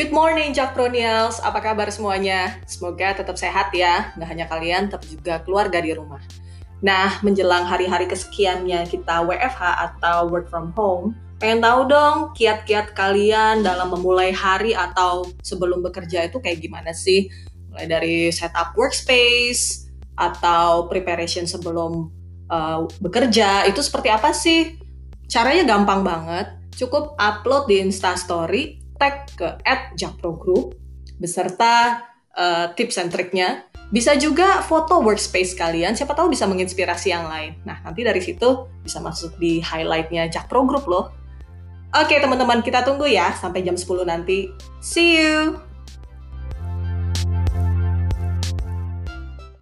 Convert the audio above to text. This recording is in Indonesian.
Good morning Jakpronials, apa kabar semuanya? Semoga tetap sehat ya, nggak hanya kalian tapi juga keluarga di rumah. Nah, menjelang hari-hari kesekiannya kita WFH atau work from home, pengen tahu dong kiat-kiat kalian dalam memulai hari atau sebelum bekerja itu kayak gimana sih? Mulai dari setup workspace atau preparation sebelum uh, bekerja, itu seperti apa sih? Caranya gampang banget, cukup upload di Instastory tag ke @jakprogroup beserta uh, tips and triknya. Bisa juga foto workspace kalian, siapa tahu bisa menginspirasi yang lain. Nah, nanti dari situ bisa masuk di highlightnya Jakpro Group loh. Oke teman-teman, kita tunggu ya sampai jam 10 nanti. See you!